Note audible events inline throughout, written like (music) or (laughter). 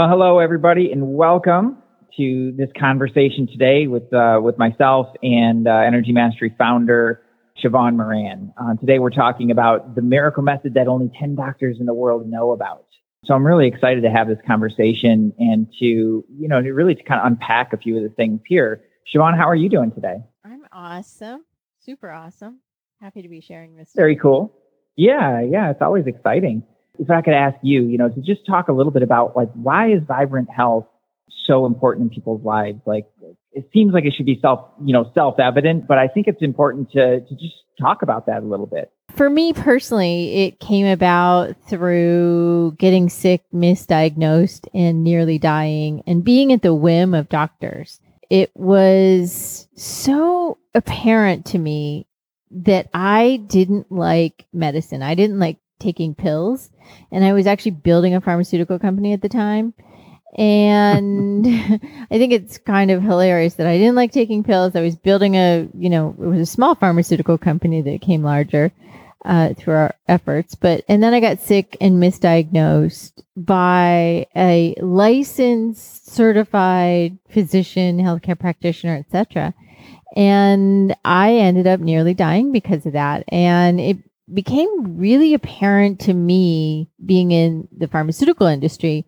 Well, hello everybody, and welcome to this conversation today with uh, with myself and uh, Energy Mastery founder Siobhan Moran. Uh, today we're talking about the miracle method that only 10 doctors in the world know about. So I'm really excited to have this conversation and to, you know, to really to kind of unpack a few of the things here. Siobhan, how are you doing today? I'm awesome. Super awesome. Happy to be sharing this. Very cool. Yeah, yeah, it's always exciting. If I could ask you, you know, to just talk a little bit about like why is vibrant health so important in people's lives? Like it seems like it should be self, you know, self-evident, but I think it's important to to just talk about that a little bit. For me personally, it came about through getting sick, misdiagnosed, and nearly dying, and being at the whim of doctors. It was so apparent to me that I didn't like medicine. I didn't like taking pills. And I was actually building a pharmaceutical company at the time. And (laughs) I think it's kind of hilarious that I didn't like taking pills. I was building a, you know, it was a small pharmaceutical company that became larger uh, through our efforts. But, and then I got sick and misdiagnosed by a licensed, certified physician, healthcare practitioner, etc. And I ended up nearly dying because of that. And it became really apparent to me being in the pharmaceutical industry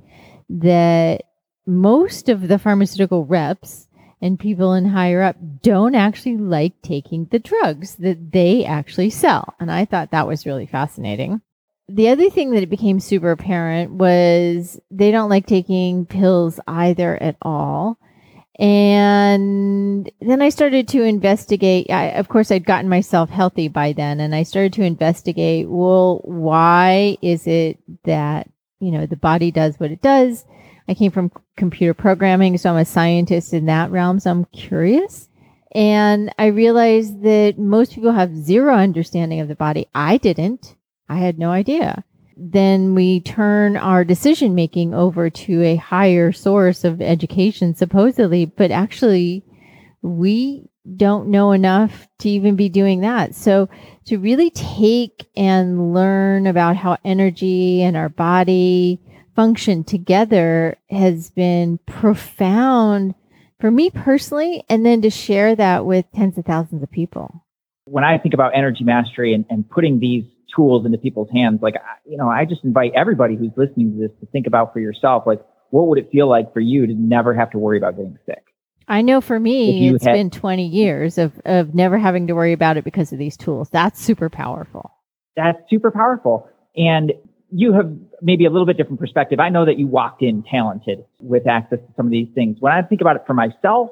that most of the pharmaceutical reps and people in higher up don't actually like taking the drugs that they actually sell. And I thought that was really fascinating. The other thing that it became super apparent was they don't like taking pills either at all. And then I started to investigate. I, of course, I'd gotten myself healthy by then, and I started to investigate well, why is it that you know, the body does what it does. I came from computer programming, so I'm a scientist in that realm. So I'm curious. And I realized that most people have zero understanding of the body. I didn't. I had no idea. Then we turn our decision making over to a higher source of education, supposedly, but actually, we don't know enough to even be doing that. So to really take and learn about how energy and our body function together has been profound for me personally. And then to share that with tens of thousands of people. When I think about energy mastery and, and putting these tools into people's hands, like, you know, I just invite everybody who's listening to this to think about for yourself, like, what would it feel like for you to never have to worry about getting sick? I know for me, it's had, been 20 years of, of never having to worry about it because of these tools. That's super powerful. That's super powerful. And you have maybe a little bit different perspective. I know that you walked in talented with access to some of these things. When I think about it for myself,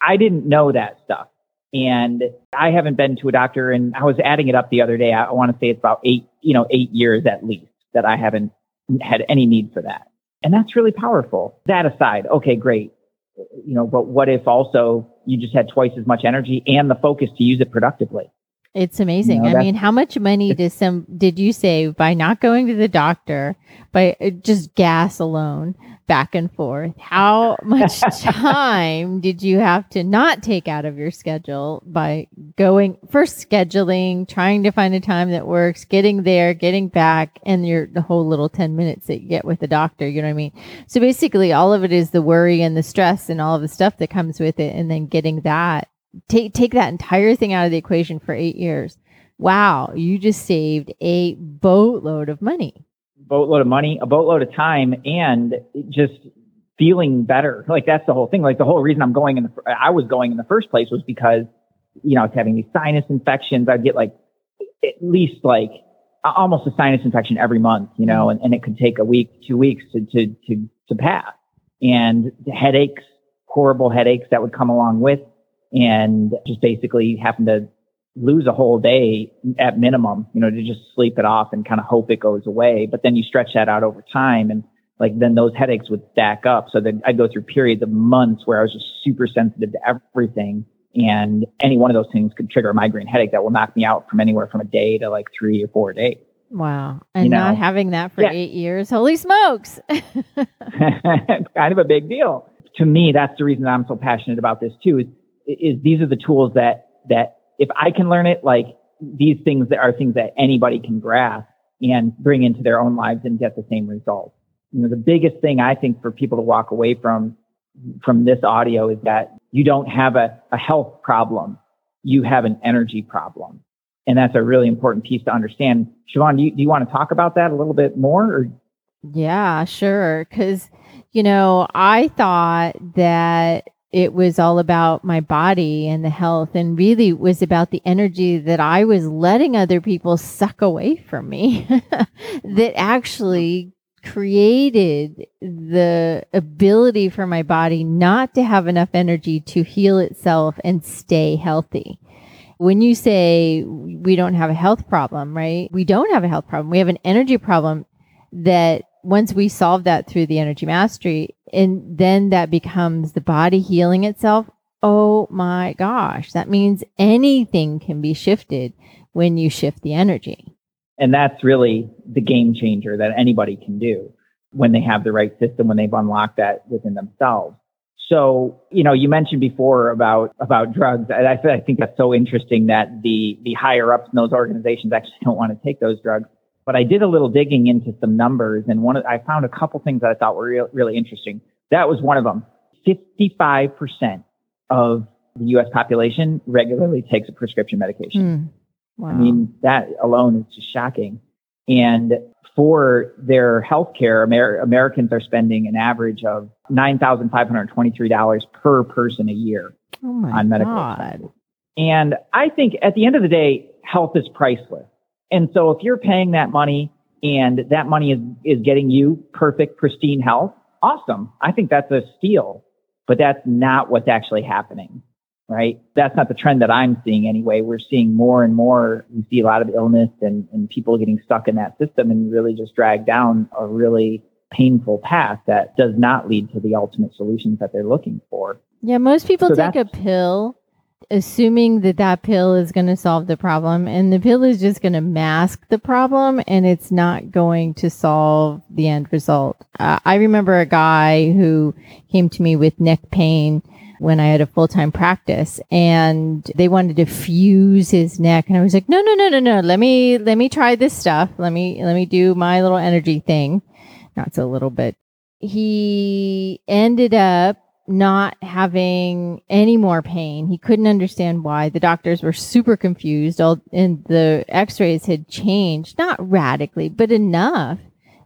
I didn't know that stuff. And I haven't been to a doctor and I was adding it up the other day. I, I want to say it's about eight, you know, eight years at least that I haven't had any need for that. And that's really powerful. That aside, okay, great you know, but what if also you just had twice as much energy and the focus to use it productively? It's amazing. You know, I mean, how much money (laughs) did some did you save by not going to the doctor, by uh, just gas alone back and forth? How (laughs) much time did you have to not take out of your schedule by going first scheduling, trying to find a time that works, getting there, getting back, and your the whole little 10 minutes that you get with the doctor, you know what I mean? So basically all of it is the worry and the stress and all of the stuff that comes with it and then getting that take take that entire thing out of the equation for eight years. Wow, you just saved a boatload of money. Boatload of money, a boatload of time, and just feeling better. Like that's the whole thing. Like the whole reason I'm going in the I was going in the first place was because you know I was having these sinus infections. I'd get like at least like almost a sinus infection every month, you know, and, and it could take a week, two weeks to to to, to pass. And headaches, horrible headaches that would come along with and just basically having to lose a whole day at minimum, you know, to just sleep it off and kind of hope it goes away. But then you stretch that out over time and like then those headaches would stack up. So then I'd go through periods of months where I was just super sensitive to everything. And any one of those things could trigger a migraine headache that will knock me out from anywhere from a day to like three or four days. Wow. And you know? not having that for yeah. eight years. Holy smokes. (laughs) (laughs) kind of a big deal. To me, that's the reason I'm so passionate about this too, is is these are the tools that, that if I can learn it, like these things that are things that anybody can grasp and bring into their own lives and get the same results. You know, the biggest thing I think for people to walk away from from this audio is that you don't have a, a health problem. You have an energy problem. And that's a really important piece to understand. Siobhan, do you, do you want to talk about that a little bit more? Or? Yeah, sure. Because, you know, I thought that it was all about my body and the health and really was about the energy that I was letting other people suck away from me (laughs) that actually created the ability for my body not to have enough energy to heal itself and stay healthy. When you say we don't have a health problem, right? We don't have a health problem. We have an energy problem that once we solve that through the energy mastery and then that becomes the body healing itself. Oh my gosh. That means anything can be shifted when you shift the energy. And that's really the game changer that anybody can do when they have the right system, when they've unlocked that within themselves. So, you know, you mentioned before about, about drugs. And I, I think that's so interesting that the, the higher ups in those organizations actually (laughs) don't want to take those drugs. But I did a little digging into some numbers and one, of, I found a couple things that I thought were re- really interesting. That was one of them. 55% of the U.S. population regularly takes a prescription medication. Mm. Wow. I mean, that alone is just shocking. And for their health care, Amer- Americans are spending an average of $9,523 per person a year oh on medical God. And I think at the end of the day, health is priceless. And so if you're paying that money and that money is, is getting you perfect, pristine health, awesome. I think that's a steal, but that's not what's actually happening right? That's not the trend that I'm seeing anyway. We're seeing more and more, we see a lot of illness and, and people getting stuck in that system and really just drag down a really painful path that does not lead to the ultimate solutions that they're looking for. Yeah, most people so take a pill assuming that that pill is going to solve the problem and the pill is just going to mask the problem and it's not going to solve the end result. Uh, I remember a guy who came to me with neck pain when I had a full time practice and they wanted to fuse his neck. And I was like, no, no, no, no, no. Let me, let me try this stuff. Let me, let me do my little energy thing. Not so little, but he ended up not having any more pain. He couldn't understand why. The doctors were super confused. All and the x-rays had changed, not radically, but enough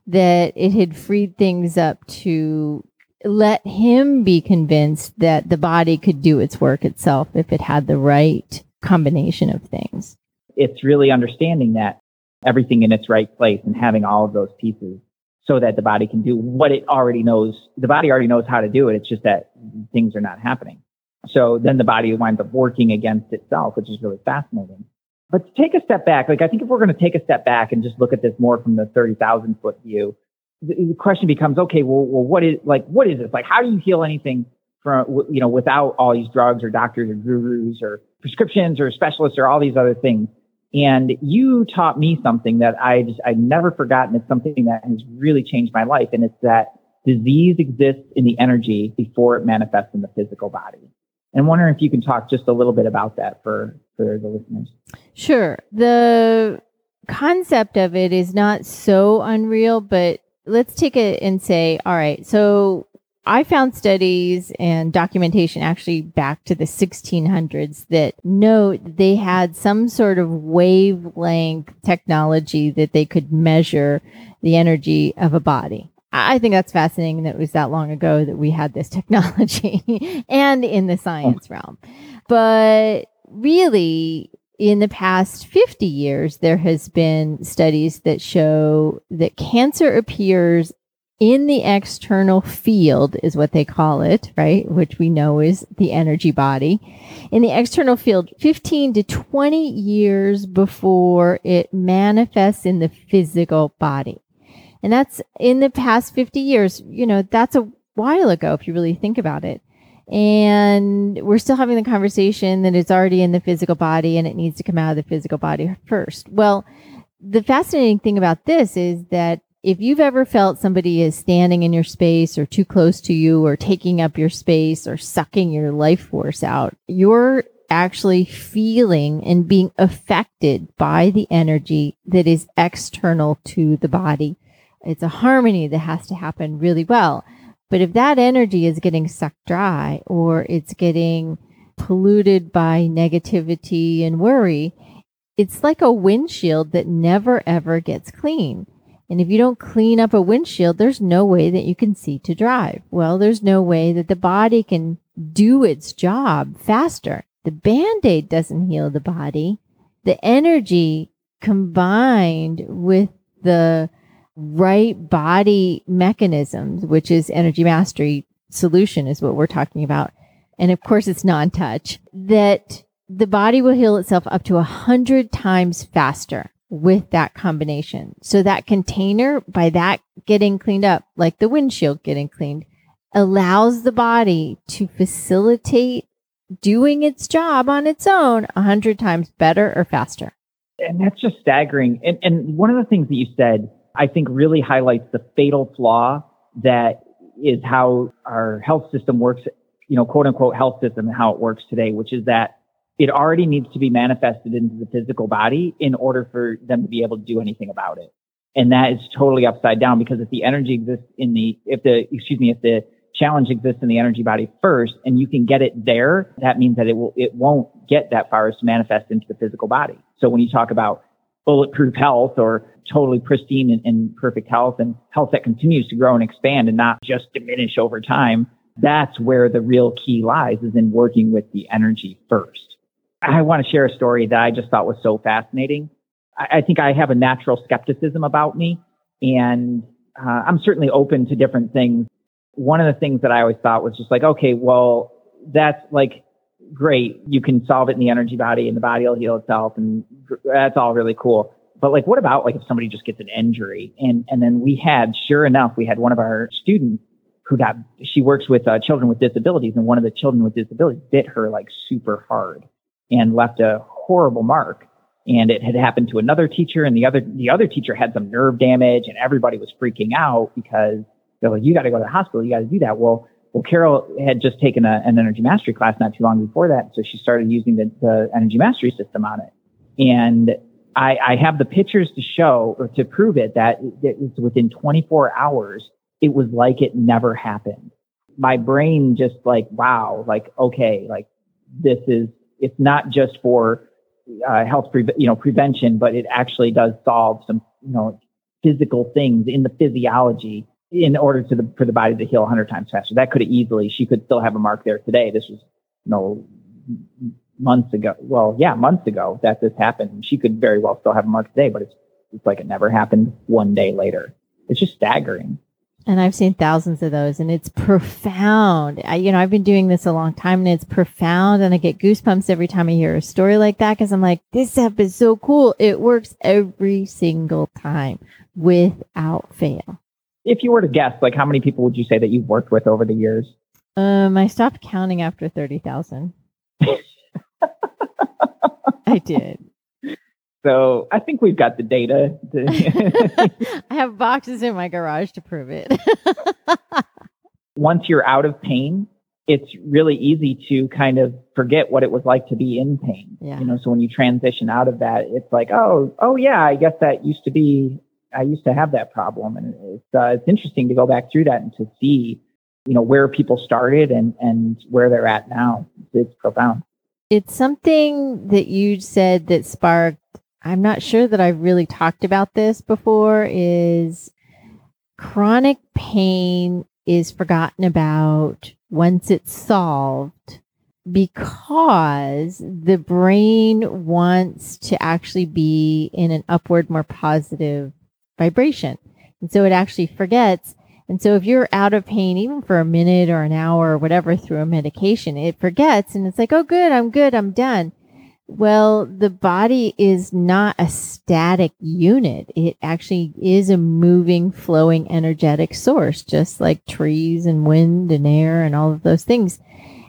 that it had freed things up to let him be convinced that the body could do its work itself if it had the right combination of things. It's really understanding that everything in its right place and having all of those pieces so that the body can do what it already knows. The body already knows how to do it. It's just that things are not happening. So then the body winds up working against itself, which is really fascinating. But to take a step back, like I think if we're going to take a step back and just look at this more from the 30,000 foot view, the question becomes, okay, well, well, what is like, what is this? Like, how do you heal anything from, you know, without all these drugs or doctors or gurus or prescriptions or specialists or all these other things? And you taught me something that I just, I've never forgotten. It's something that has really changed my life. And it's that disease exists in the energy before it manifests in the physical body. And I'm wondering if you can talk just a little bit about that for, for the listeners. Sure. The concept of it is not so unreal, but let's take it and say, all right, so I found studies and documentation actually back to the 1600s that note they had some sort of wavelength technology that they could measure the energy of a body. I think that's fascinating that it was that long ago that we had this (laughs) technology and in the science realm. But really, in the past 50 years, there has been studies that show that cancer appears in the external field is what they call it, right? Which we know is the energy body. In the external field, 15 to 20 years before it manifests in the physical body. And that's in the past 50 years, you know, that's a while ago if you really think about it and we're still having the conversation that it's already in the physical body and it needs to come out of the physical body first. Well, the fascinating thing about this is that if you've ever felt somebody is standing in your space or too close to you or taking up your space or sucking your life force out, you're actually feeling and being affected by the energy that is external to the body it's a harmony that has to happen really well. But if that energy is getting sucked dry or it's getting polluted by negativity and worry, it's like a windshield that never ever gets clean. And if you don't clean up a windshield, there's no way that you can see to drive. Well, there's no way that the body can do its job faster. The band aid doesn't heal the body. The energy combined with the right body mechanisms, which is energy mastery solution, is what we're talking about. And of course, it's non touch, that the body will heal itself up to a hundred times faster with that combination. So that container, by that getting cleaned up, like the windshield getting cleaned, allows the body to facilitate doing its job on its own a hundred times better or faster. And that's just staggering. And, and one of the things that you said, I think really highlights the fatal flaw that is how our health system works, you know, quote unquote health system and how it works today, which is that it already needs to be manifested into the physical body in order for them to be able to do anything about it. And that is totally upside down because if the energy exists in the, if the, excuse me, if the challenge exists in the energy body first and you can get it there, that means that it will, it won't get that far as to manifest into the physical body. So when you talk about bulletproof health or totally pristine and, and perfect health and health that continues to grow and expand and not just diminish over time, that's where the real key lies is in working with the energy first. I want to share a story that I just thought was so fascinating. I, I think I have a natural skepticism about me, and uh, I'm certainly open to different things. One of the things that I always thought was just like, okay, well, that's like great. You can solve it in the energy body, and the body will heal itself, and that's all really cool. But like, what about like if somebody just gets an injury? And and then we had, sure enough, we had one of our students who got. She works with uh, children with disabilities, and one of the children with disabilities bit her like super hard and left a horrible mark. And it had happened to another teacher and the other, the other teacher had some nerve damage and everybody was freaking out because they're like, you got to go to the hospital. You got to do that. Well, well, Carol had just taken a, an energy mastery class not too long before that. So she started using the, the energy mastery system on it. And I, I have the pictures to show or to prove it that it, it's within 24 hours, it was like it never happened. My brain just like, wow, like, okay, like this is it's not just for uh, health, pre- you know, prevention, but it actually does solve some, you know, physical things in the physiology in order to the, for the body to heal 100 times faster. That could easily, she could still have a mark there today. This was, you know, months ago. Well, yeah, months ago that this happened. She could very well still have a mark today, but it's, it's like it never happened one day later. It's just staggering. And I've seen thousands of those and it's profound. I, you know, I've been doing this a long time and it's profound and I get goosebumps every time I hear a story like that because I'm like, this stuff is so cool. It works every single time without fail. If you were to guess, like how many people would you say that you've worked with over the years? Um, I stopped counting after 30,000. (laughs) I did. So I think we've got the data. To (laughs) I have boxes in my garage to prove it. (laughs) Once you're out of pain, it's really easy to kind of forget what it was like to be in pain. Yeah. You know, so when you transition out of that, it's like, oh, oh yeah, I guess that used to be, I used to have that problem. And it's, uh, it's interesting to go back through that and to see, you know, where people started and, and where they're at now. It's profound. It's something that you said that sparked I'm not sure that I've really talked about this before is chronic pain is forgotten about once it's solved because the brain wants to actually be in an upward, more positive vibration. And so it actually forgets. And so if you're out of pain, even for a minute or an hour or whatever through a medication, it forgets and it's like, oh, good, I'm good, I'm done. Well, the body is not a static unit. It actually is a moving, flowing, energetic source, just like trees and wind and air and all of those things.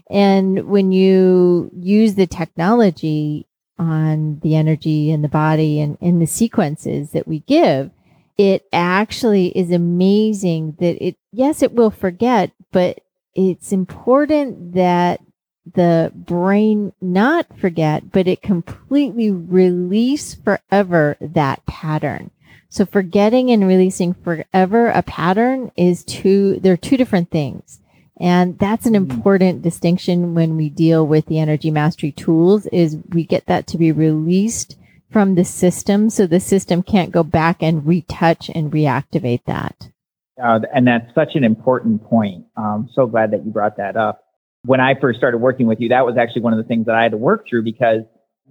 And when you use the technology on the energy and the body and in the sequences that we give, it actually is amazing that it, yes, it will forget, but it's important that the brain not forget, but it completely release forever that pattern. So forgetting and releasing forever a pattern is two, they're two different things. And that's an Mhm. important distinction when we deal with the energy mastery tools is we get that to be released from the system so the system can't go back and retouch and reactivate that. Uh, and that's such an important point. I'm so glad that you brought that up. When I first started working with you, that was actually one of the things that I had to work through because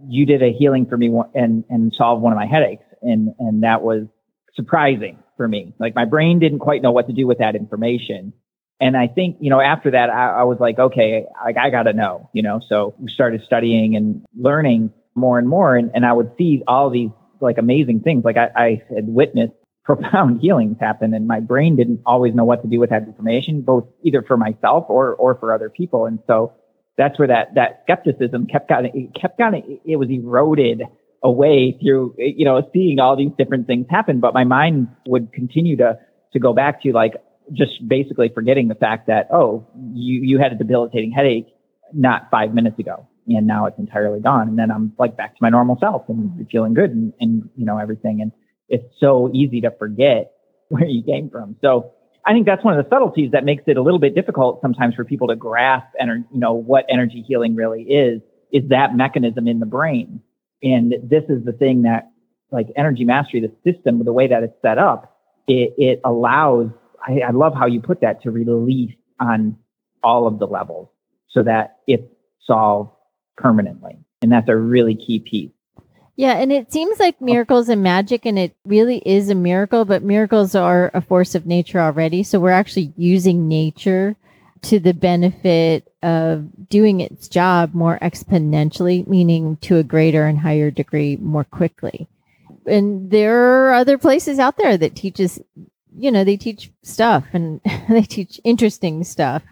you did a healing for me and and solved one of my headaches, and and that was surprising for me. Like my brain didn't quite know what to do with that information. And I think, you know, after that, I, I was like, okay, I, I got to know, you know, so we started studying and learning more and more. And, and I would see all these like amazing things. Like I, I had witnessed profound (laughs) healings happen and my brain didn't always know what to do with that information, both either for myself or, or for other people. And so that's where that, that skepticism kept getting, it kept getting, it was eroded away through, you know, seeing all these different things happen. But my mind would continue to, to go back to like just basically forgetting the fact that, oh, you, you had a debilitating headache not five minutes ago and now it's entirely gone. And then I'm like back to my normal self and feeling good and, and, you know, everything. And it's so easy to forget (laughs) where you came from. So I think that's one of the subtleties that makes it a little bit difficult sometimes for people to grasp and, you know, what energy healing really is, is that mechanism in the brain. And this is the thing that like energy mastery, the system, the way that it's set up, it, it allows, I, I love how you put that to release on all of the levels so that it's solved permanently. And that's a really key piece. Yeah, and it seems like oh. miracles and magic, and it really is a miracle, but miracles are a force of nature already. So we're actually using nature to the benefit of doing its job more exponentially, meaning to a greater and higher degree more quickly. And there are other places out there that teaches, you know, they teach stuff and (laughs) they teach interesting stuff.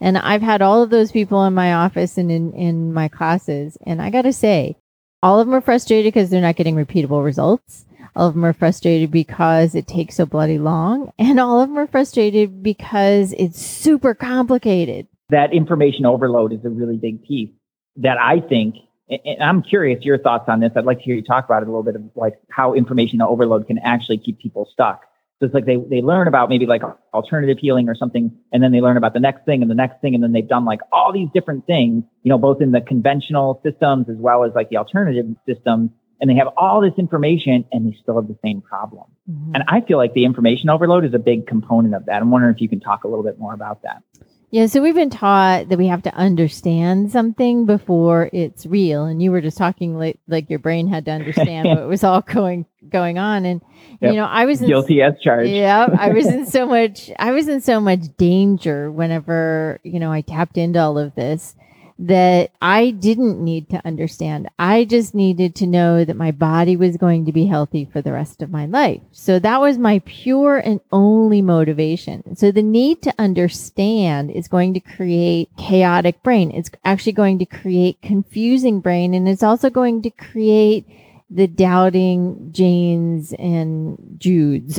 And I've had all of those people in my office and in, in my classes. And I got to say, all of them are frustrated because they're not getting repeatable results. All of them are frustrated because it takes so bloody long. And all of them are frustrated because it's super complicated. That information overload is a really big piece that I think, and I'm curious your thoughts on this. I'd like to hear you talk about it a little bit of like how information overload can actually keep people stuck. So it's like they, they learn about maybe like alternative healing or something, and then they learn about the next thing and the next thing, and then they've done like all these different things, you know, both in the conventional systems as well as like the alternative systems, and they have all this information and they still have the same problem. Mm-hmm. And I feel like the information overload is a big component of that. I'm wondering if you can talk a little bit more about that. Yeah, so we've been taught that we have to understand something before it's real, and you were just talking like like your brain had to understand what was all going going on, and Yep. you know I was in, Guilty as charged. Yeah, I was in (laughs) so much I was in so much danger whenever, you know, I tapped into all of this that I didn't need to understand. I just needed to know that my body was going to be healthy for the rest of my life. So that was my pure and only motivation. So the need to understand is going to create chaotic brain. It's actually going to create confusing brain and it's also going to create the doubting Janes and Judes.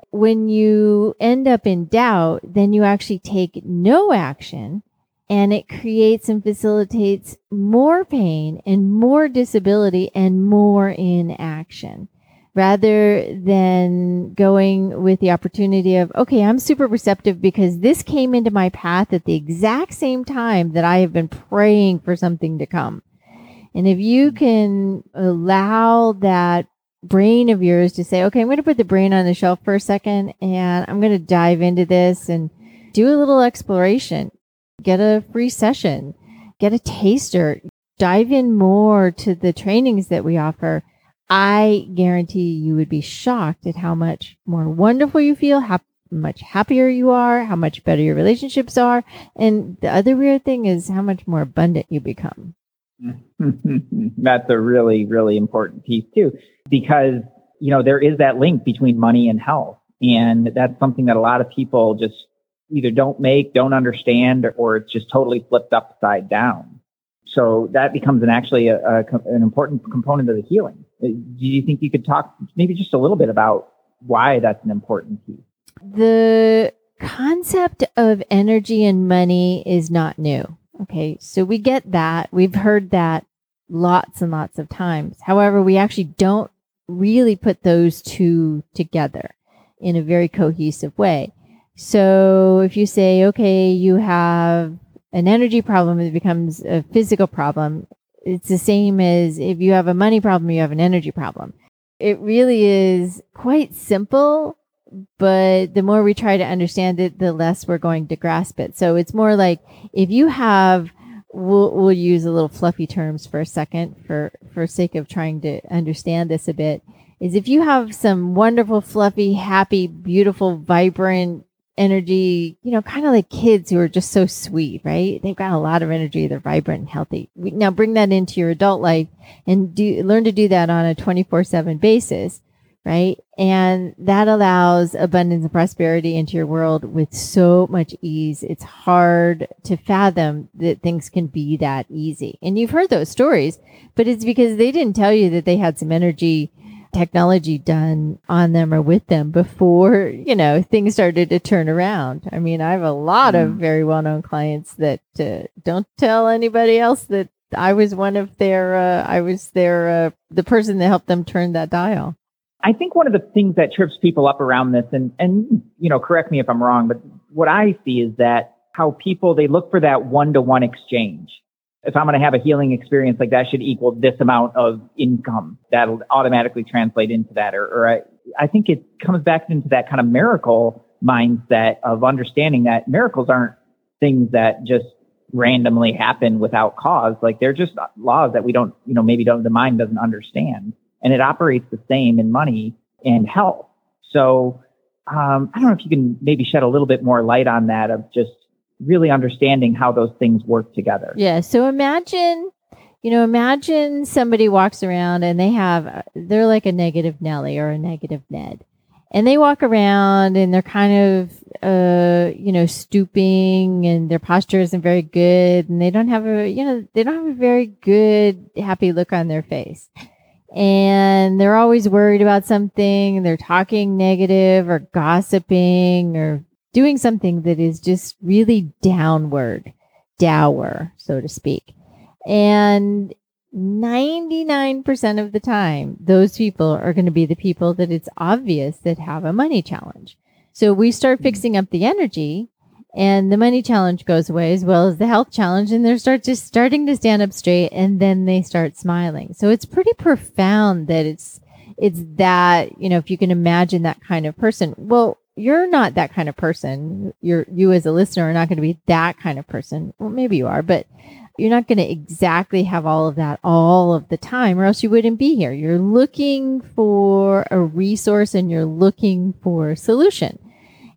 (laughs) when you end up in doubt, then you actually take no action and it creates and facilitates more pain and more disability and more inaction rather than going with the opportunity of, okay, I'm super receptive because this came into my path at the exact same time that I have been praying for something to come. And if you can allow that brain of yours to say, okay, I'm going to put the brain on the shelf for a second and I'm going to dive into this and do a little exploration, get a free session, get a taster, dive in more to the trainings that we offer. I guarantee you would be shocked at how much more wonderful you feel, how much happier you are, how much better your relationships are. And the other weird thing is how much more abundant you become. (laughs) That's a really, really important piece too, because, you know, there is that link between money and health. And that's something that a lot of people just either don't make, don't understand, or, it's just totally flipped upside down. So that becomes an actually a, a, an important component of the healing. Uh, Do you think you could talk maybe just a little bit about why that's an important piece? The concept of energy and money is not new. Okay. So we get that. We've heard that lots and lots of times. However, we actually don't really put those two together in a very cohesive way. So if you say, okay, you have an energy problem, it becomes a physical problem. It's the same as if you have a money problem, you have an energy problem. It really is quite simple, but the more we try to understand it, the less we're going to grasp it. So it's more like if you have we'll we'll use a little fluffy terms for a second for for sake of trying to understand this a bit is if you have some wonderful fluffy happy beautiful vibrant energy you know kind of like kids who are just so sweet right they've got a lot of energy they're vibrant and healthy now bring that into your adult life and do learn to do that on a 24/7 basis right? And that allows abundance and prosperity into your world with so much ease. It's hard to fathom that things can be that easy. And you've heard those stories, but it's because they didn't tell you that they had some energy technology done on them or with them before, you know, things started to turn around. I mean, I have a lot mm. of very well-known clients that uh, don't tell anybody else that I was one of their, uh, I was their, uh, the person that helped them turn that dial. I think one of the things that trips people up around this, and, and, you know, correct me if I'm wrong, but what I see is that how people, they look for that one to one exchange. If I'm going to have a healing experience, like that should equal this amount of income. That'll automatically translate into that. Or, or I, I think it comes back into that kind of miracle mindset of understanding that miracles aren't things that just randomly happen without cause. Like they're just laws that we don't, you know, maybe don't, the mind doesn't understand and it operates the same in money and health. So um, I don't know if you can maybe shed a little bit more light on that of just really understanding how those things work together. Yeah. So imagine, you know, imagine somebody walks around and they have, they're like a negative Nelly or a negative Ned. And they walk around and they're kind of, uh, you know, stooping and their posture isn't very good. And they don't have a, you know, they don't have a very good, happy look on their face and they're always worried about something. They're talking negative or gossiping or doing something that is just really downward, dour, so to speak. And 99% of the time, those people are going to be the people that it's obvious that have a money challenge. So we start mm-hmm. fixing up the energy and the money challenge goes away as well as the health challenge and they start just starting to stand up straight and then they start smiling so it's pretty profound that it's it's that you know if you can imagine that kind of person well you're not that kind of person you're you as a listener are not going to be that kind of person well maybe you are but you're not going to exactly have all of that all of the time or else you wouldn't be here you're looking for a resource and you're looking for a solution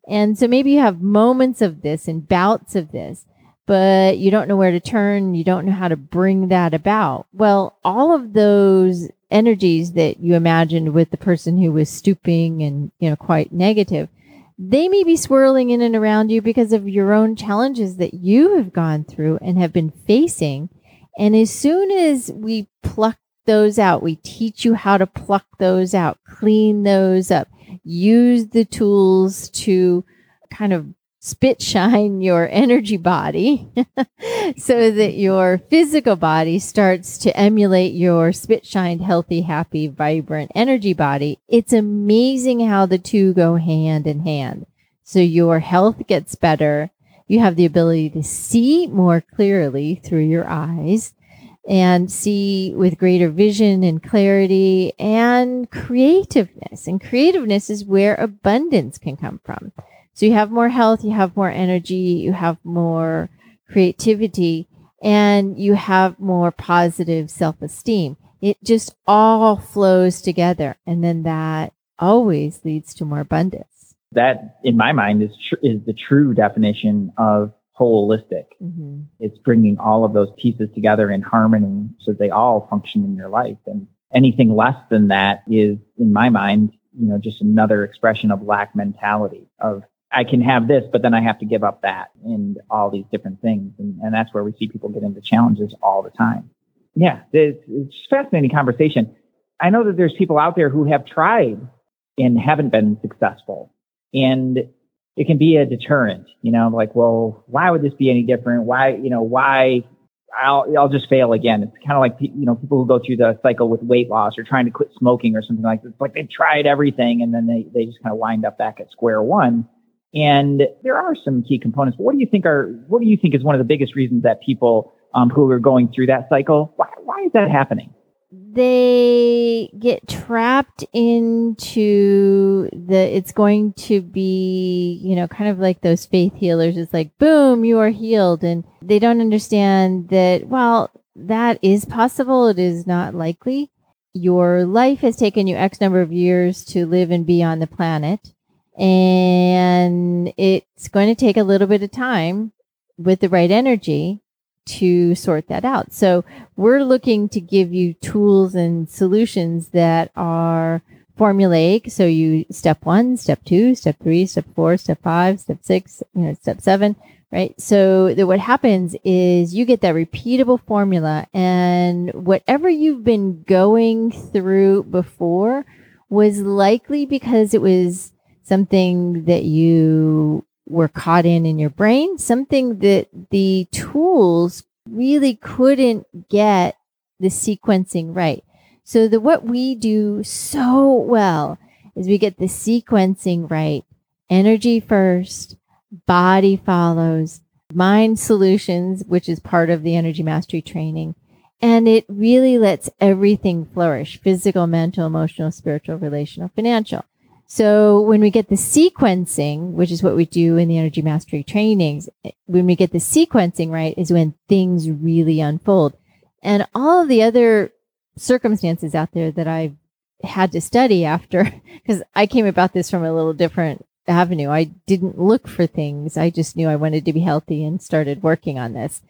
and so maybe you have moments of this and bouts of this, but you don't know where to turn. You don't know how to bring that about. Well, all of those energies that you imagined with the person who was stooping and, you know, quite negative, they may be swirling in and around you because of your own challenges that you have gone through and have been facing. And as soon as we pluck those out, we teach you how to pluck those out, clean those up, use the tools to kind of spit shine your energy body (laughs) so that your physical body starts to emulate your spit shined, healthy, happy, vibrant energy body. It's amazing how the two go hand in hand. So your health gets better. You have the ability to see more clearly through your eyes and see with greater vision and clarity and creativeness. And creativeness is where abundance can come from. So you have more health, you have more energy, you have more creativity, and you have more positive self esteem. It just all flows together. And then that always leads to more abundance. That, in my mind, is, tr- is the true definition of holistic. Mm-hmm. It's bringing all of those pieces together in harmony so they all function in your life. And anything less than that is, in my mind, you know, just another expression of lack mentality of I can have this, but then I have to give up that and all these different things. And, and that's where we see people get into challenges all the time. Yeah, it's, it's fascinating conversation. I know that there's people out there who have tried and haven't been successful. And it can be a deterrent, you know, like, well, why would this be any different? Why, you know, why I'll, I'll just fail again. It's kind of like, you know, people who go through the cycle with weight loss or trying to quit smoking or something like this. It's like they've tried everything and then they, they just kind of wind up back at square one. And there are some key components. What do you think are, what do you think is one of the biggest reasons that people um, who are going through that cycle, why, why is that happening? they get trapped into the it's going to be you know kind of like those faith healers. It's like boom you are healed. And they don't understand that well that is possible. It is not likely. Your life has taken you x number of years to live and be on the planet and it's going to take a little bit of time with the right energy to sort that out. So we're looking to give you tools and solutions that are formulaic. So you step one, step two, step three, step four, step five, step six, you know, step seven, right? So that what happens is you get that repeatable formula and whatever you've been going through before was likely because it was something that you were caught in in your brain, something that the tools really couldn't get the sequencing right. So the what we do so well is we get the sequencing right. Energy first, body follows, mind solutions, which is part of the energy mastery training. And it really lets everything flourish physical, mental, emotional, spiritual, relational, financial. So when we get the sequencing, which is what we do in the energy mastery trainings, eh, when we get the sequencing right is when things really unfold. And all of the other circumstances out there that I've had to study after, (laughs) because I came about this from a little different avenue. I didn't look for things. I just knew I wanted to be healthy and started working on this.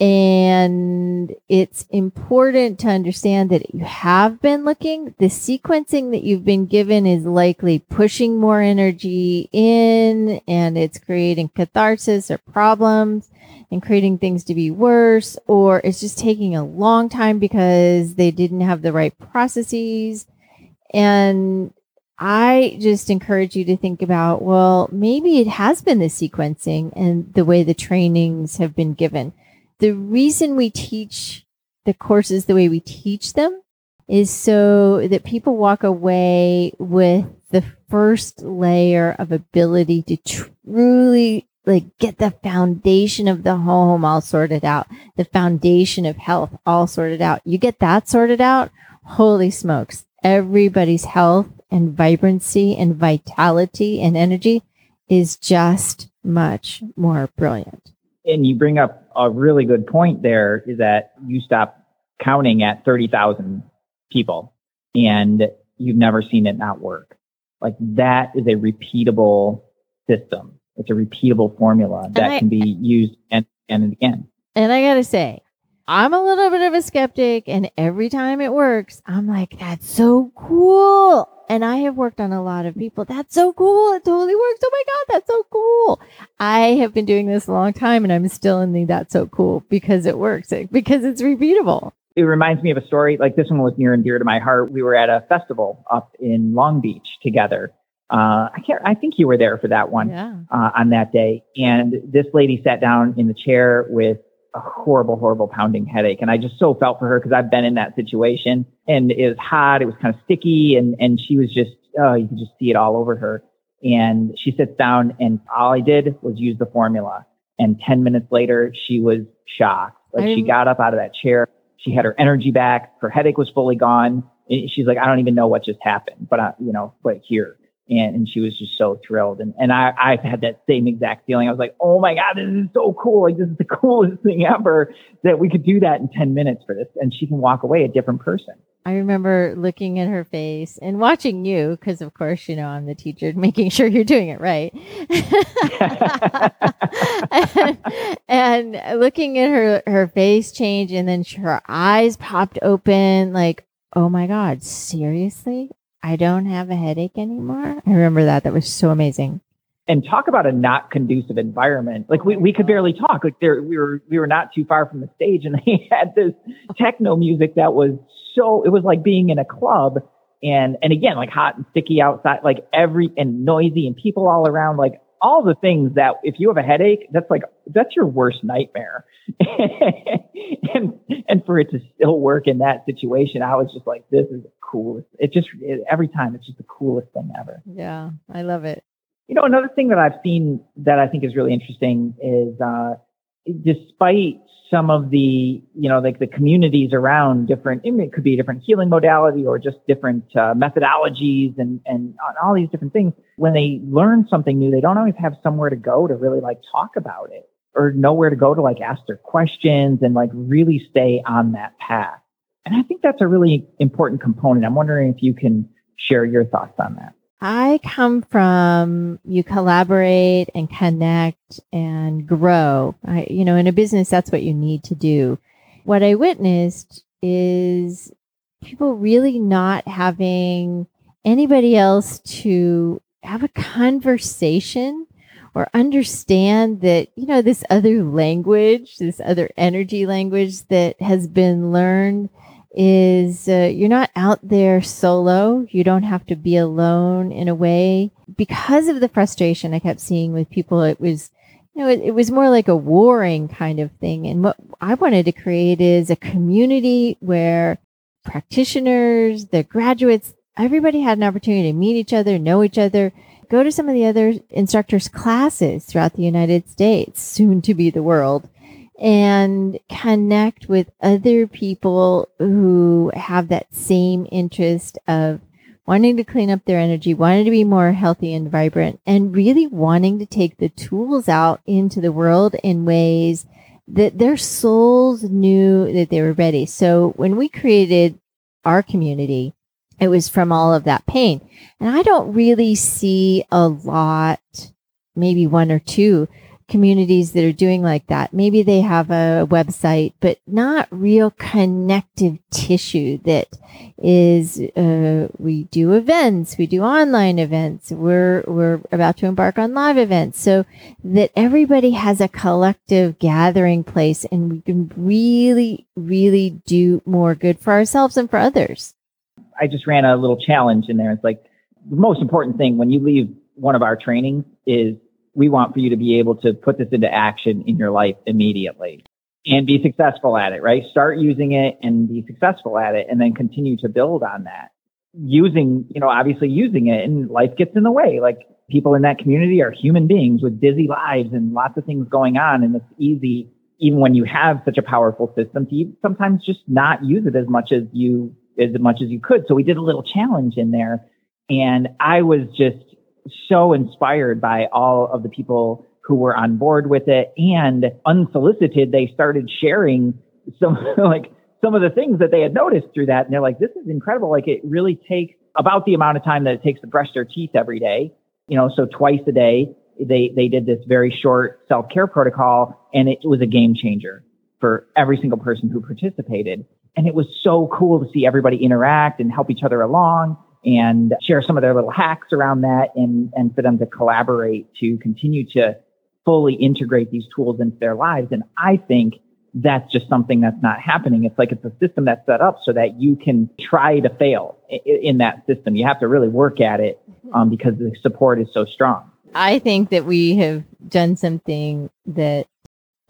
And it's important to understand that you have been looking. The sequencing that you've been given is likely pushing more energy in and it's creating catharsis or problems and creating things to be worse, or it's just taking a long time because they didn't have the right processes. And I just encourage you to think about, well, maybe it has been the sequencing and the way the trainings have been given the reason we teach the courses the way we teach them is so that people walk away with the first layer of ability to truly like get the foundation of the home all sorted out, the foundation of health all sorted out. You get that sorted out. Holy smokes. Everybody's health and vibrancy and vitality and energy is just much more brilliant and you bring up a really good point there is that you stop counting at 30,000 people and you've never seen it not work. Like that is a repeatable system. It's a repeatable formula that I, can be used and, and again. And I got to say, I'm a little bit of a skeptic and every time it works, I'm like, that's so cool and I have worked on a lot of people. That's so cool. It totally works. Oh my God, that's so cool. I have been doing this a long time and I'm still in the that's so cool because it works, because it's repeatable. It reminds me of a story like this one was near and dear to my heart. We were at a festival up in Long Beach together. Uh, I can't, I think you were there for that one yeah. uh, on that day. And this lady sat down in the chair with a horrible, horrible pounding headache. And I just so felt for her because I've been in that situation and it was hot. It was kind of sticky and, and she was just, oh, you could just see it all over her. And she sits down and all I did was use the formula. And 10 minutes later, she was shocked. Like I'm... she got up out of that chair. She had her energy back. Her headache was fully gone. She's like, I don't even know what just happened, but I, you know, but here and, and she was just so thrilled. And, and I, I've had that same exact feeling. I was like, oh my God, this is so cool. Like, this is the (laughs) coolest thing ever that we could do that in 10 minutes for this. And she can walk away a different person. I remember looking at her face and watching you, because of course, you know, I'm the teacher, (laughs) making sure you're doing it right. (laughs) and, and looking at her, her face change and then her eyes popped open like, oh my God, seriously? I don't have a headache anymore. I remember that. That was so amazing. And talk about a not conducive environment. Like we, we could barely talk. Like there, we were, we were not too far from the stage and (laughs) they had this techno music that was so, it was like being in a club and, and again, like hot and sticky outside, like every, and noisy and people all around, like all the things that if you have a headache, that's like, that's your worst nightmare. (laughs) and, and for it to still work in that situation, I was just like, this is the coolest. It just, it, every time it's just the coolest thing ever. Yeah. I love it. You know, another thing that I've seen that I think is really interesting is, uh, despite some of the, you know, like the communities around different, it could be a different healing modality or just different uh, methodologies and, and all these different things. When they learn something new, they don't always have somewhere to go to really like talk about it or nowhere to go to like ask their questions and like really stay on that path. And I think that's a really important component. I'm wondering if you can share your thoughts on that. I come from you collaborate and connect and grow. I, you know, in a business, that's what you need to do. What I witnessed is people really not having anybody else to have a conversation or understand that, you know, this other language, this other energy language that has been learned is uh, you're not out there solo. You don't have to be alone in a way. Because of the frustration I kept seeing with people, it was, you know, it, it was more like a warring kind of thing. And what I wanted to create is a community where practitioners, the graduates, everybody had an opportunity to meet each other, know each other, go to some of the other instructors' classes throughout the United States, soon to be the world and connect with other people who have that same interest of wanting to clean up their energy, wanting to be more healthy and vibrant, and really wanting to take the tools out into the world in ways that their souls knew that they were ready. So when we created our community, it was from all of that pain. And I don't really see a lot, maybe one or two communities that are doing like that. Maybe they have a website, but not real connective tissue that is, uh, we do events, we do online events, we're, we're about to embark on live events so that everybody has a collective gathering place and we can really, really do more good for ourselves and for others. I just ran a little challenge in there. It's like the most important thing when you leave one of our trainings is we want for you to be able to put this into action in your life immediately and be successful at it, right? Start using it and be successful at it and then continue to build on that. Using, you know, obviously using it and life gets in the way. Like people in that community are human beings with busy lives and lots of things going on. And it's easy, even when you have such a powerful system to sometimes just not use it as much as you, as much as you could. So we did a little challenge in there and I was just so inspired by all of the people who were on board with it and unsolicited, they started sharing some (laughs) like some of the things that they had noticed through that. And they're like, this is incredible. Like it really takes about the amount of time that it takes to brush their teeth every day. You know, so twice a day, they, they did this very short self care protocol and it was a game changer for every single person who participated. And it was so cool to see everybody interact and help each other along and share some of their little hacks around that and, and for them to collaborate to continue to fully integrate these tools into their lives. And I think that's just something that's not happening. It's like it's a system that's set up so that you can try to fail in that system. You have to really work at it um, because the support is so strong. I think that we have done something that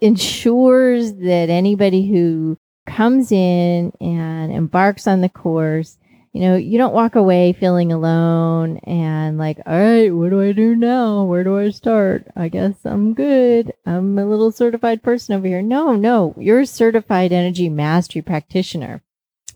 ensures that anybody who comes in and embarks on the course you know, you don't walk away feeling alone and like, all right, what do I do now? Where do I start? I guess I'm good. I'm a little certified person over here. No, no, you're a certified energy mastery practitioner.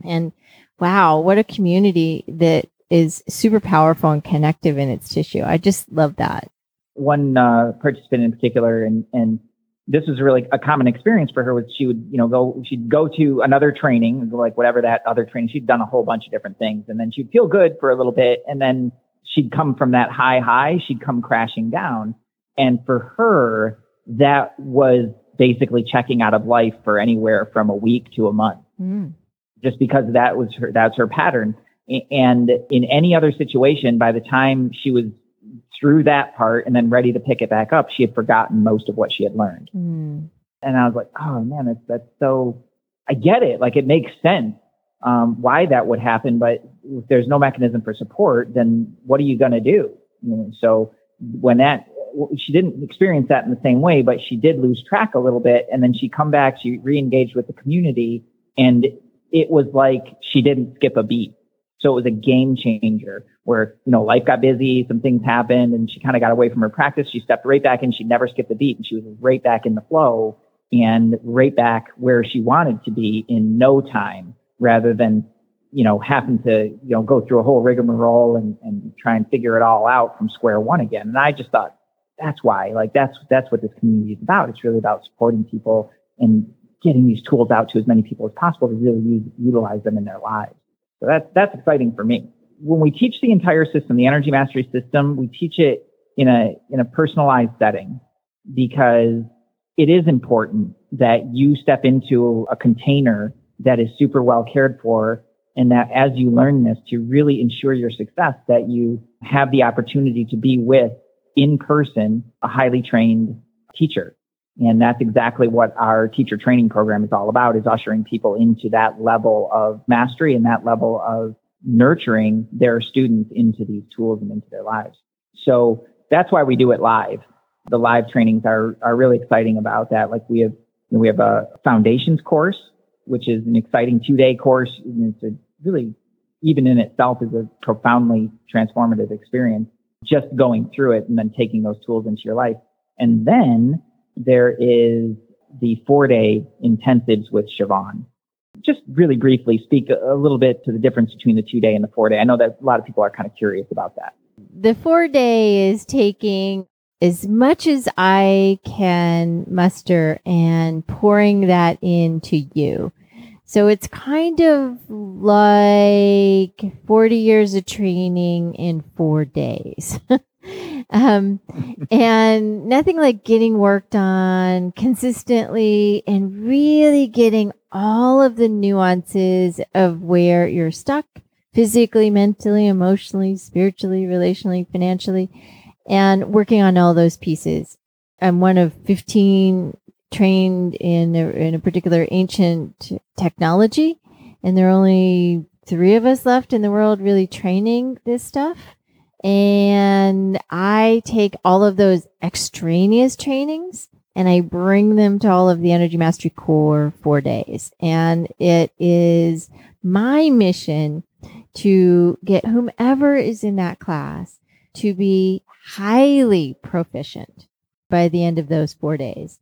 And wow, what a community that is super powerful and connective in its tissue. I just love that. One uh, participant in particular, and, and this was really a common experience for her was she would, you know, go, she'd go to another training, like whatever that other training, she'd done a whole bunch of different things and then she'd feel good for a little bit. And then she'd come from that high, high, she'd come crashing down. And for her, that was basically checking out of life for anywhere from a week to a month. Mm. Just because that was her, that's her pattern. And in any other situation, by the time she was through that part and then ready to pick it back up, she had forgotten most of what she had learned. Mm. And I was like, oh man, that's, that's so, I get it. Like it makes sense, um, why that would happen. But if there's no mechanism for support, then what are you going to do? You know, so when that she didn't experience that in the same way, but she did lose track a little bit. And then she come back, she re-engaged with the community and it was like she didn't skip a beat. So it was a game changer where, you know, life got busy, some things happened and she kind of got away from her practice. She stepped right back in. She never skipped a beat and she was right back in the flow and right back where she wanted to be in no time rather than, you know, having to, you know, go through a whole rigmarole and, and try and figure it all out from square one again. And I just thought that's why, like, that's, that's what this community is about. It's really about supporting people and getting these tools out to as many people as possible to really utilize them in their lives. So that's, that's exciting for me. When we teach the entire system, the energy mastery system, we teach it in a, in a personalized setting because it is important that you step into a container that is super well cared for and that as you learn this to really ensure your success that you have the opportunity to be with in person a highly trained teacher and that's exactly what our teacher training program is all about is ushering people into that level of mastery and that level of nurturing their students into these tools and into their lives. So that's why we do it live. The live trainings are, are really exciting about that. Like we have, you know, we have a foundations course, which is an exciting two day course. And it's a really, even in itself is a profoundly transformative experience just going through it and then taking those tools into your life. And then there is the four day intensives with Siobhan. Just really briefly speak a little bit to the difference between the two day and the four day. I know that a lot of people are kind of curious about that. The four day is taking as much as I can muster and pouring that into you. So it's kind of like 40 years of training in four days. (laughs) um, and nothing like getting worked on consistently and really getting all of the nuances of where you're stuck physically, mentally, emotionally, spiritually, relationally, financially, and working on all those pieces. I'm one of 15 trained in a, in a particular ancient technology, and there are only three of us left in the world really training this stuff. And I take all of those extraneous trainings and I bring them to all of the Energy Mastery Core four days. And it is my mission to get whomever is in that class to be highly proficient by the end of those four days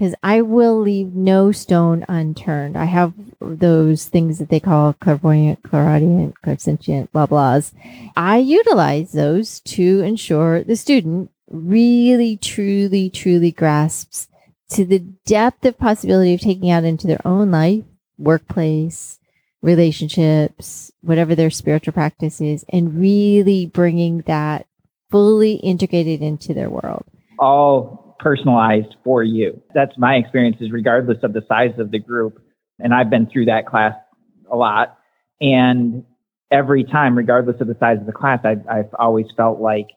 because I will leave no stone unturned. I have those things that they call clairvoyant, clairaudient, clairsentient, blah blahs. I utilize those to ensure the student really, truly, truly grasps to the depth of possibility of taking out into their own life, workplace, relationships, whatever their spiritual practice is, and really bringing that fully integrated into their world. All personalized for you. That's my experiences, regardless of the size of the group. And I've been through that class a lot. And every time, regardless of the size of the class, I've, I've always felt like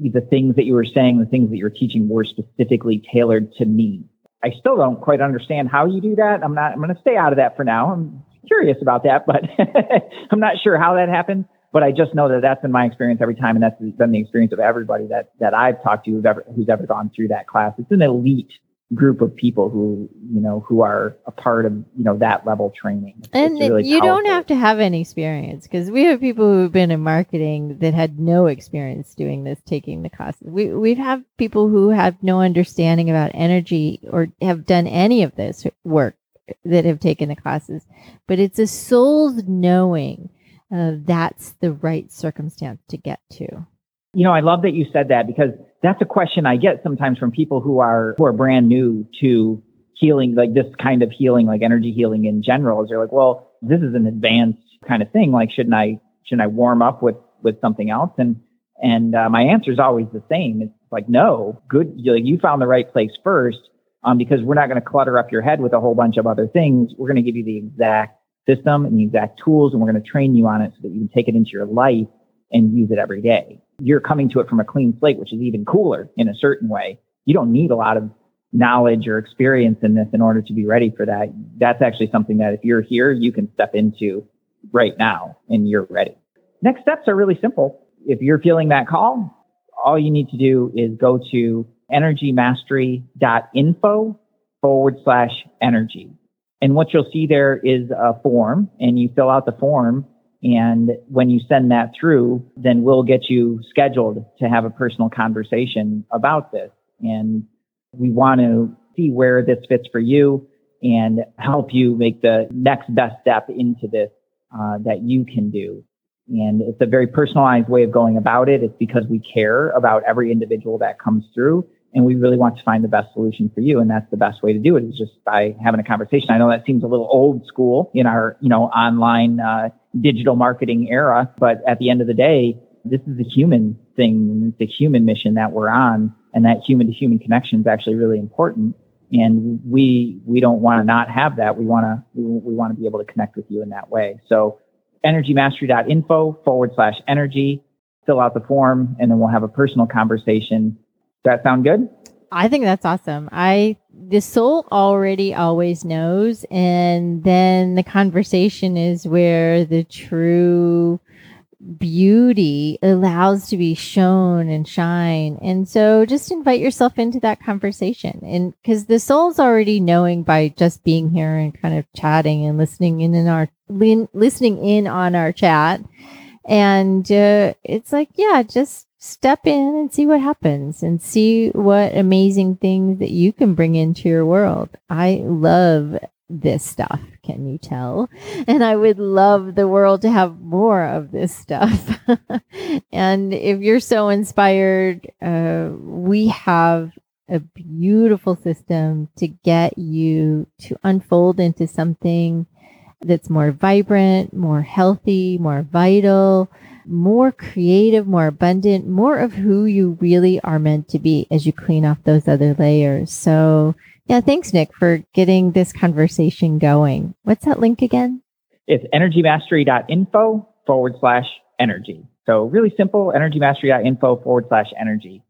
the things that you were saying, the things that you're teaching were specifically tailored to me. I still don't quite understand how you do that. I'm not, I'm going to stay out of that for now. I'm curious about that, but (laughs) I'm not sure how that happens but I just know that that's been my experience every time, and that's been the experience of everybody that that I've talked to who's ever who's ever gone through that class. It's an elite group of people who you know who are a part of you know that level training. And really you powerful. don't have to have any experience because we have people who've been in marketing that had no experience doing this, taking the classes. We we have people who have no understanding about energy or have done any of this work that have taken the classes, but it's a soul's knowing uh, that's the right circumstance to get to. You know, I love that you said that because that's a question I get sometimes from people who are who are brand new to healing, like this kind of healing, like energy healing in general. Is they're like, well, this is an advanced kind of thing. Like, shouldn't I shouldn't I warm up with with something else? And and uh, my answer is always the same. It's like, no, good. You, you found the right place first, um, because we're not going to clutter up your head with a whole bunch of other things. We're going to give you the exact system and the exact tools, and we're going to train you on it so that you can take it into your life and use it every day. You're coming to it from a clean slate, which is even cooler in a certain way. You don't need a lot of knowledge or experience in this in order to be ready for that. That's actually something that if you're here, you can step into right now and you're ready. Next steps are really simple. If you're feeling that call, all you need to do is go to energymastery.info forward slash energy. And what you'll see there is a form and you fill out the form. And when you send that through, then we'll get you scheduled to have a personal conversation about this. And we want to see where this fits for you and help you make the next best step into this uh, that you can do. And it's a very personalized way of going about it. It's because we care about every individual that comes through and we really want to find the best solution for you. And that's the best way to do it is just by having a conversation. I know that seems a little old school in our, you know, online, uh, digital marketing era, but at the end of the day, this is a human thing. It's a human mission that we're on and that human to human connection is actually really important. And we, we don't want to not have that. We want to, we, we want to be able to connect with you in that way. So energymastery.info forward slash energy, fill out the form and then we'll have a personal conversation that sound good? I think that's awesome. I the soul already always knows and then the conversation is where the true beauty allows to be shown and shine. And so just invite yourself into that conversation. And because the soul's already knowing by just being here and kind of chatting and listening in, in our listening in on our chat. And uh, it's like, yeah, just step in and see what happens and see what amazing things that you can bring into your world. I love this stuff. Can you tell? And I would love the world to have more of this stuff. (laughs) and if you're so inspired, uh, we have a beautiful system to get you to unfold into something that's more vibrant, more healthy, more vital, more creative, more abundant, more of who you really are meant to be as you clean off those other layers. So, yeah, thanks, Nick, for getting this conversation going. What's that link again? It's energymastery.info forward slash energy. So, really simple energymastery.info forward slash energy.